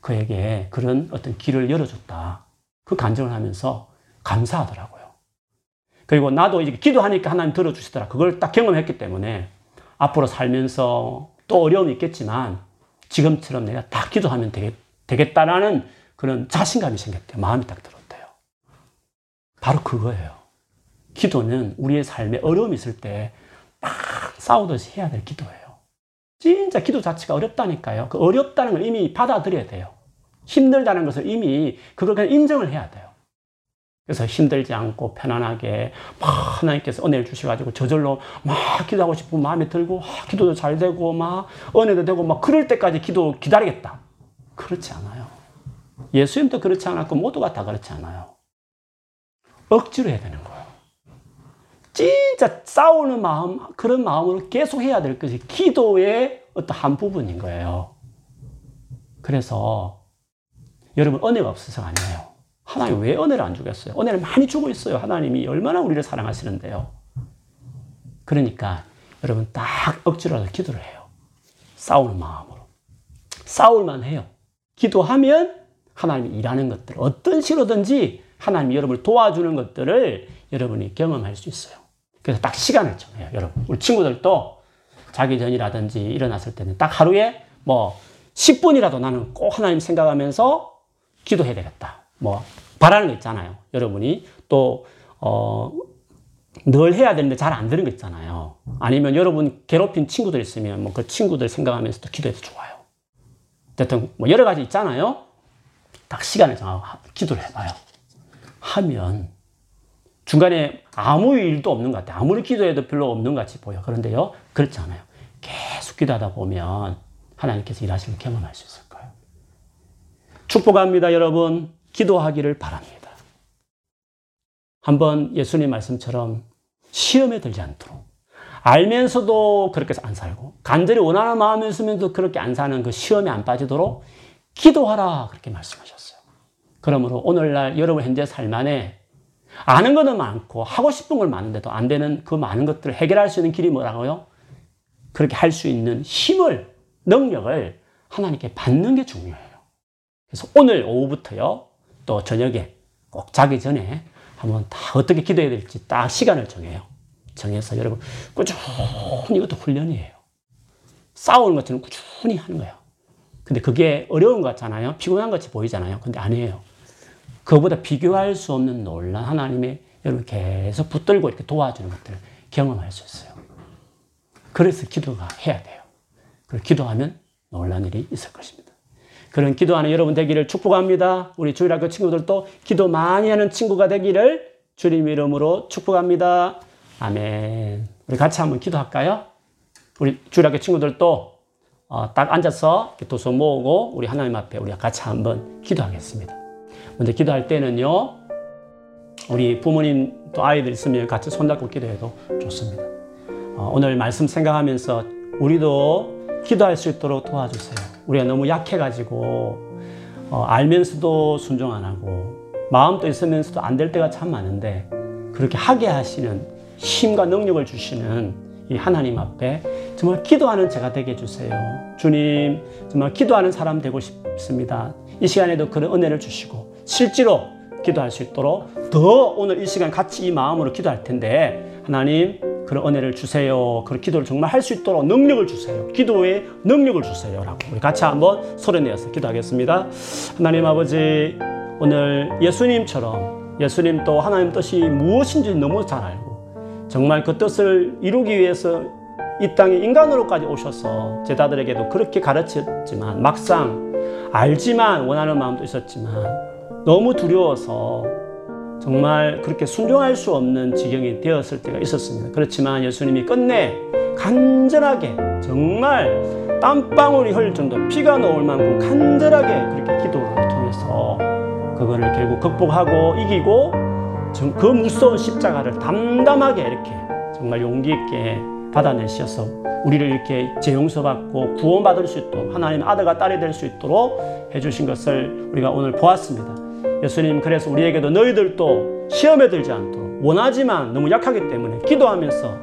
그에게 그런 어떤 길을 열어줬다. 그 간증을 하면서 감사하더라고요. 그리고 나도 이제 기도하니까 하나님 들어주시더라. 그걸 딱 경험했기 때문에 앞으로 살면서 또 어려움이 있겠지만 지금처럼 내가 딱 기도하면 되겠, 되겠 다라는 그런 자신감이 생겼대요. 마음이 딱 들었대요. 바로 그거예요. 기도는 우리의 삶에 어려움이 있을 때 막 싸우듯이 해야 될 기도예요. 진짜 기도 자체가 어렵다니까요. 그 어렵다는 걸 이미 받아들여야 돼요. 힘들다는 것을 이미 그걸 그냥 인정을 해야 돼요. 그래서 힘들지 않고 편안하게 막 하나님께서 은혜를 주셔가지고 저절로 막 기도하고 싶은 마음이 들고 막 기도도 잘 되고 막 은혜도 되고 막 그럴 때까지 기도 기다리겠다. 그렇지 않아요. 예수님도 그렇지 않았고 모두가 다 그렇지 않아요. 억지로 해야 되는 거예요. 진짜 싸우는 마음, 그런 마음으로 계속 해야 될 것이 기도의 어떤 한 부분인 거예요. 그래서 여러분 은혜가 없어서가 아니에요. 하나님 왜 은혜를 안 주겠어요? 은혜를 많이 주고 있어요. 하나님이 얼마나 우리를 사랑하시는데요. 그러니까 여러분 딱 억지로라도 기도를 해요. 싸우는 마음으로. 싸울만 해요. 기도하면 하나님이 일하는 것들, 어떤 식으로든지 하나님이 여러분을 도와주는 것들을 여러분이 경험할 수 있어요. 그래서 딱 시간을 정해요, 여러분. 우리 친구들도 자기 전이라든지 일어났을 때는 딱 하루에 뭐 10분이라도 나는 꼭 하나님 생각하면서 기도해야 되겠다. 뭐, 바라는 거 있잖아요. 여러분이 또, 어, 늘 해야 되는데 잘 안 되는 거 있잖아요. 아니면 여러분 괴롭힌 친구들 있으면 뭐 그 친구들 생각하면서 도 기도해도 좋아요. 어쨌든 뭐 여러 가지 있잖아요. 딱 시간을 정하고 기도를 해봐요. 하면 중간에 아무 일도 없는 것 같아요. 아무리 기도해도 별로 없는 것 같이 보여. 그런데요, 그렇지 않아요. 계속 기도하다 보면 하나님께서 일하시는 경험할 수 있을 거예요. 축복합니다, 여러분. 기도하기를 바랍니다. 한번 예수님 말씀처럼 시험에 들지 않도록 알면서도 그렇게 안 살고 간절히 원하는 마음이 있으면서 그렇게 안 사는 그 시험에 안 빠지도록 기도하라 그렇게 말씀하셨어요. 그러므로 오늘날 여러분 현재 삶 안에 아는 거는 많고 하고 싶은 걸 많은데도 안 되는 그 많은 것들을 해결할 수 있는 길이 뭐라고요? 그렇게 할 수 있는 힘을 능력을 하나님께 받는 게 중요해요. 그래서 오늘 오후부터요, 또 저녁에 꼭 자기 전에 한번 다 어떻게 기도해야 될지 딱 시간을 정해요. 정해서 여러분 꾸준히 이것도 훈련이에요. 싸우는 것처럼 꾸준히 하는 거예요. 근데 그게 어려운 것 같잖아요. 피곤한 것 같이 보이잖아요. 근데 아니에요. 그보다 비교할 수 없는 놀란 하나님의 여러분 계속 붙들고 이렇게 도와주는 것들을 경험할 수 있어요. 그래서 기도가 해야 돼요. 그리고 기도하면 놀란 일이 있을 것입니다. 그런 기도하는 여러분 되기를 축복합니다. 우리 주일학교 친구들도 기도 많이 하는 친구가 되기를 주님 이름으로 축복합니다. 아멘. 우리 같이 한번 기도할까요? 우리 주일학교 친구들도 어, 딱 앉아서 두손 모으고 우리 하나님 앞에 우리 같이 한번 기도하겠습니다. 먼저 기도할 때는요, 우리 부모님 또 아이들 있으면 같이 손잡고 기도해도 좋습니다. 어, 오늘 말씀 생각하면서 우리도 기도할 수 있도록 도와주세요. 우리가 너무 약해가지고 어, 알면서도 순종 안 하고 마음도 있으면서도 안 될 때가 참 많은데 그렇게 하게 하시는 힘과 능력을 주시는 이 하나님 앞에 정말 기도하는 제가 되게 해주세요. 주님, 정말 기도하는 사람 되고 싶습니다. 이 시간에도 그런 은혜를 주시고 실제로 기도할 수 있도록 더 오늘 이 시간 같이 이 마음으로 기도할 텐데 하나님 그런 은혜를 주세요. 그런 기도를 정말 할 수 있도록 능력을 주세요. 기도에 능력을 주세요 라고 우리 같이 한번 소리내어서 기도하겠습니다. 하나님 아버지 오늘 예수님처럼 예수님 또 하나님 뜻이 무엇인지 너무 잘 알고 정말 그 뜻을 이루기 위해서 이 땅에 인간으로까지 오셔서 제자들에게도 그렇게 가르쳤지만 막상 알지만 원하는 마음도 있었지만 너무 두려워서 정말 그렇게 순종할 수 없는 지경이 되었을 때가 있었습니다. 그렇지만 예수님이 끝내 간절하게 정말 땀방울이 흘릴 정도 피가 나올 만큼 간절하게 그렇게 기도를 통해서 그거를 결국 극복하고 이기고 그 무서운 십자가를 담담하게 이렇게 정말 용기 있게 받아내셔서 우리를 이렇게 재용서받고 구원받을 수 있도록 하나님 아들과 딸이 될 수 있도록 해주신 것을 우리가 오늘 보았습니다. 예수님 그래서 우리에게도 너희들도 시험에 들지 않도록 원하지만 너무 약하기 때문에 기도하면서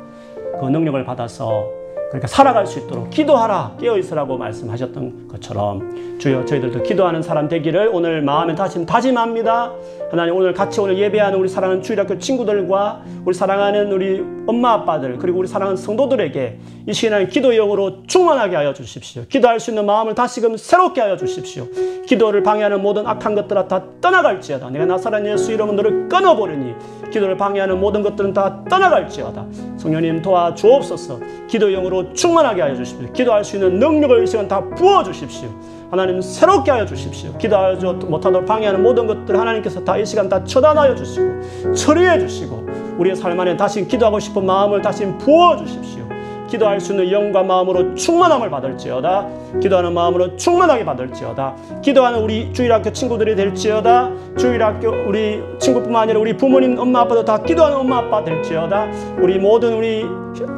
그 능력을 받아서 그러니까 살아갈 수 있도록 기도하라 깨어 있으라고 말씀하셨던 것처럼 주여 저희들도 기도하는 사람 되기를 오늘 마음에 다시 다짐합니다. 하나님 오늘 같이 오늘 예배하는 우리 사랑하는 주일학교 친구들과 우리 사랑하는 우리 엄마 아빠들 그리고 우리 사랑하는 성도들에게 이 시간에 기도 영으로 충만하게 하여 주십시오. 기도할 수 있는 마음을 다시금 새롭게 하여 주십시오. 기도를 방해하는 모든 악한 것들아 다 떠나갈지어다. 내가 나사렛 예수 이름으로 너를 끊어버리니 기도를 방해하는 모든 것들은 다 떠나갈지어다. 성령님 도와 주옵소서. 기도 영으로 충만하게 하여 주십시오. 기도할 수 있는 능력을 이 시간 다 부어 주십시오. 하나님 새롭게 하여 주십시오. 기도하지 못하도록 방해하는 모든 것들 하나님께서 다 이 시간 다 처단하여 주시고 처리해 주시고 우리의 삶 안에 다시 기도하고 싶은 마음을 다시 부어 주십시오. 기도할 수 있는 영과 마음으로 충만함을 받을지어다. 기도하는 마음으로 충만하게 받을지어다. 기도하는 우리 주일학교 친구들이 될지어다. 주일학교 우리 친구뿐만 아니라 우리 부모님, 엄마, 아빠도 다 기도하는 엄마, 아빠 될지어다. 우리 모든 우리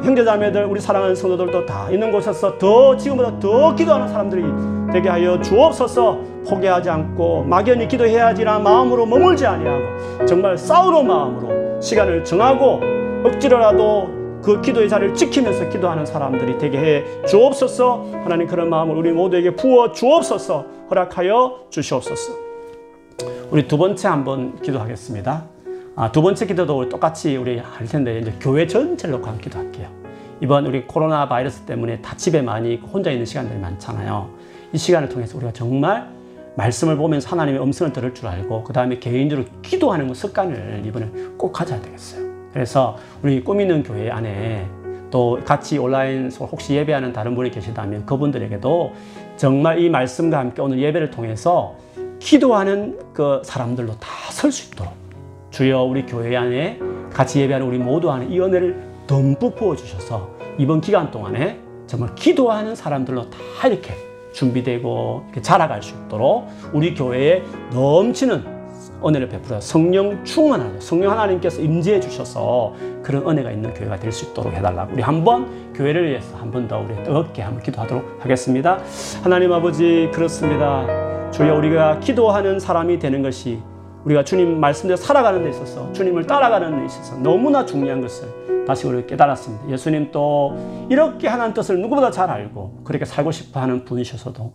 형제자매들, 우리 사랑하는 성도들도 다 있는 곳에서 더 지금보다 더 기도하는 사람들이 되게 하여 주옵소서 포기하지 않고 막연히 기도해야지라는 마음으로 머물지 아니하고 정말 싸우는 마음으로 시간을 정하고 억지로라도 그 기도의 자리를 지키면서 기도하는 사람들이 되게 해 주옵소서. 하나님 그런 마음을 우리 모두에게 부어 주옵소서. 허락하여 주시옵소서. 우리 두 번째 한번 기도하겠습니다. 아, 두 번째 기도도 똑같이 우리 할 텐데 이제 교회 전체를 놓고 한 기도할게요. 이번 우리 코로나 바이러스 때문에 다 집에 많이 혼자 있는 시간들이 많잖아요. 이 시간을 통해서 우리가 정말 말씀을 보면서 하나님의 음성을 들을 줄 알고 그 다음에 개인적으로 기도하는 습관을 이번에 꼭 가져야 되겠어요 그래서 우리 꾸미는 교회 안에 또 같이 온라인 혹시 예배하는 다른 분이 계시다면 그분들에게도 정말 이 말씀과 함께 오늘 예배를 통해서 기도하는 그 사람들로 다 설 수 있도록 주여 우리 교회 안에 같이 예배하는 우리 모두 안에 이 은혜를 듬뿍 부어주셔서 이번 기간 동안에 정말 기도하는 사람들로 다 이렇게 준비되고 이렇게 자라갈 수 있도록 우리 교회에 넘치는 은혜를 베풀어 성령 충만하게 성령 하나님께서 임재해 주셔서 그런 은혜가 있는 교회가 될 수 있도록 해달라고 우리 한번 교회를 위해서 한 번 더 우리 뜨겁게 한번 기도하도록 하겠습니다. 하나님 아버지 그렇습니다. 주여 우리가 기도하는 사람이 되는 것이 우리가 주님 말씀대로 살아가는 데 있어서 주님을 따라가는 데 있어서 너무나 중요한 것을 다시 우리 깨달았습니다. 예수님 또 이렇게 하나님 뜻을 누구보다 잘 알고 그렇게 살고 싶어 하는 분이셔서도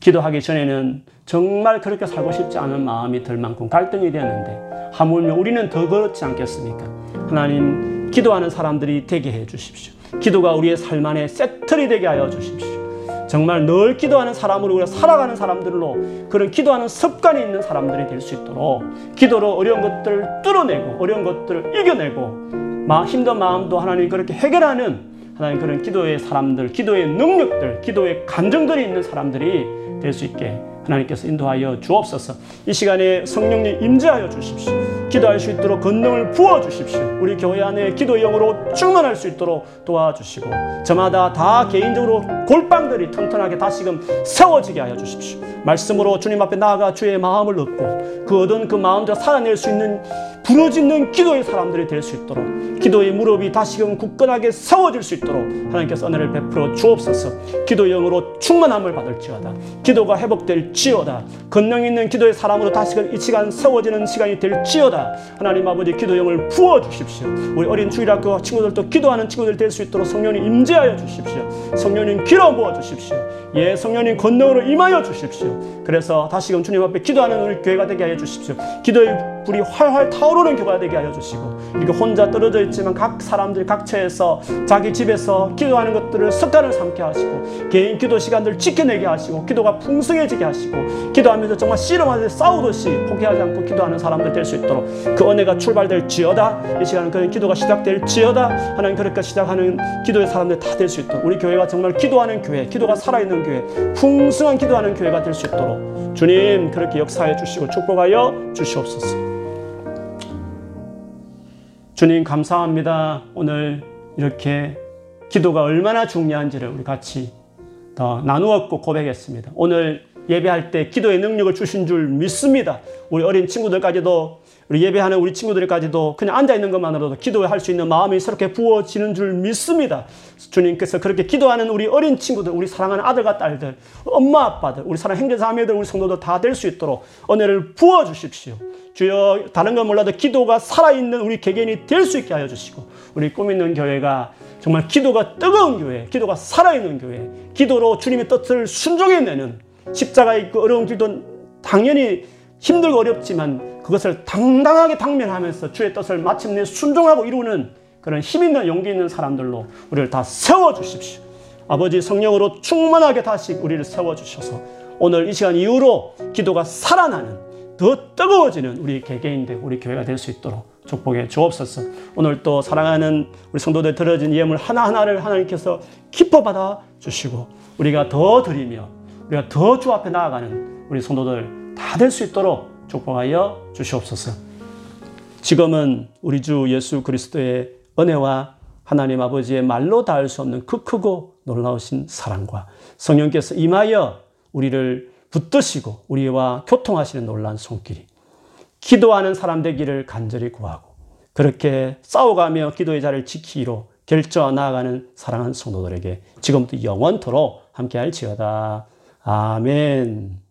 기도하기 전에는 정말 그렇게 살고 싶지 않은 마음이 들 만큼 갈등이 되었는데 하물며 우리는 더 그렇지 않겠습니까? 하나님 기도하는 사람들이 되게 해 주십시오. 기도가 우리의 삶 안에 세틀이 되게 하여 주십시오. 정말 늘 기도하는 사람으로 우리가 살아가는 사람들로 그런 기도하는 습관이 있는 사람들이 될 수 있도록 기도로 어려운 것들을 뚫어내고 어려운 것들을 이겨내고 힘든 마음도 하나님 그렇게 해결하는 하나님 그런 기도의 사람들, 기도의 능력들, 기도의 감정들이 있는 사람들이 될 수 있게 하나님께서 인도하여 주옵소서. 이 시간에 성령님 임재하여 주십시오. 기도할 수 있도록 권능을 부어 주십시오. 우리 교회 안에 기도 영으로 충만할 수 있도록 도와주시고 저마다 다 개인적으로 골방들이 튼튼하게 다시금 세워지게 하여 주십시오. 말씀으로 주님 앞에 나아가 주의 마음을 얻고 그 얻은 그 마음대로 살아낼 수 있는 부러지는 기도의 사람들이 될 수 있도록 기도의 무릎이 다시금 굳건하게 세워질 수 있도록 하나님께서 은혜를 베풀어 주옵소서. 기도 영으로 충만함을 받을지어다. 기도가 회복될지어다. 권능 있는 기도의 사람으로 다시금 이 시간 세워지는 시간이 될지어다. 하나님 아버지 기도 영을 부어 주십시오. 우리 어린 주일학교 친구들도 기도하는 친구들 될 수 있도록 성령님 임재하여 주십시오. 성령님 길어 부어 주십시오. 예 성령님 권능으로 임하여 주십시오. 그래서 다시금 주님 앞에 기도하는 우리 교회가 되게 하여 주십시오. 기도의 불이 활활 타오르는 교회가 되게 하여 주시고 이렇게 혼자 떨어져 있지만 각 사람들 각처에서 자기 집에서 기도하는 것들을 습관을 삼게 하시고 개인 기도 시간들을 지켜내게 하시고 기도가 풍성해지게 하시고 기도하면서 정말 씨름하듯 싸우듯이 포기하지 않고 기도하는 사람들 될 수 있도록 그 은혜가 출발될지어다 이 시간은 그런 기도가 시작될지어다 하나님 그렇게 시작하는 기도의 사람들 다 될 수 있도록 우리 교회가 정말 기도하는 교회 기도가 살아있는 교회 풍성한 기도하는 교회가 될 수 있도록 주님 그렇게 역사해 주시고 축복하여 주시옵소서 주님 감사합니다. 오늘 이렇게 기도가 얼마나 중요한지를 우리 같이 더 나누었고 고백했습니다. 오늘 예배할 때 기도의 능력을 주신 줄 믿습니다. 우리 어린 친구들까지도 우리 예배하는 우리 친구들까지도 그냥 앉아 있는 것만으로도 기도할 수 있는 마음이 새롭게 부어지는 줄 믿습니다. 주님께서 그렇게 기도하는 우리 어린 친구들, 우리 사랑하는 아들과 딸들, 엄마 아빠들, 우리 사랑 형제자매들, 우리 성도들 다 될 수 있도록 은혜를 부어 주십시오. 주여 다른 건 몰라도 기도가 살아있는 우리 개개인이 될 수 있게 하여 주시고 우리 꿈 있는 교회가 정말 기도가 뜨거운 교회, 기도가 살아있는 교회, 기도로 주님의 뜻을 순종해내는 십자가 있고 어려운 길도 당연히 힘들고 어렵지만 그것을 당당하게 당면하면서 주의 뜻을 마침내 순종하고 이루는 그런 힘 있는 용기 있는 사람들로 우리를 다 세워 주십시오. 아버지 성령으로 충만하게 다시 우리를 세워 주셔서 오늘 이 시간 이후로 기도가 살아나는 더 뜨거워지는 우리 개개인들 우리 교회가 될 수 있도록 축복해 주옵소서. 오늘 또 사랑하는 우리 성도들 들어진 예물 하나하나를 하나님께서 기뻐 받아 주시고 우리가 더 드리며 우리가 더 주 앞에 나아가는 우리 성도들 다 될 수 있도록 축복하여 주시옵소서. 지금은 우리 주 예수 그리스도의 은혜와 하나님 아버지의 말로 닿을 수 없는 그 크고 놀라우신 사랑과 성령께서 임하여 우리를 붙드시고 우리와 교통하시는 놀란 손길이 기도하는 사람 되기를 간절히 구하고 그렇게 싸워가며 기도의 자를 지키기로 결정하 나아가는 사랑하는 성도들에게 지금부터 영원토록 함께할지어다. 아멘.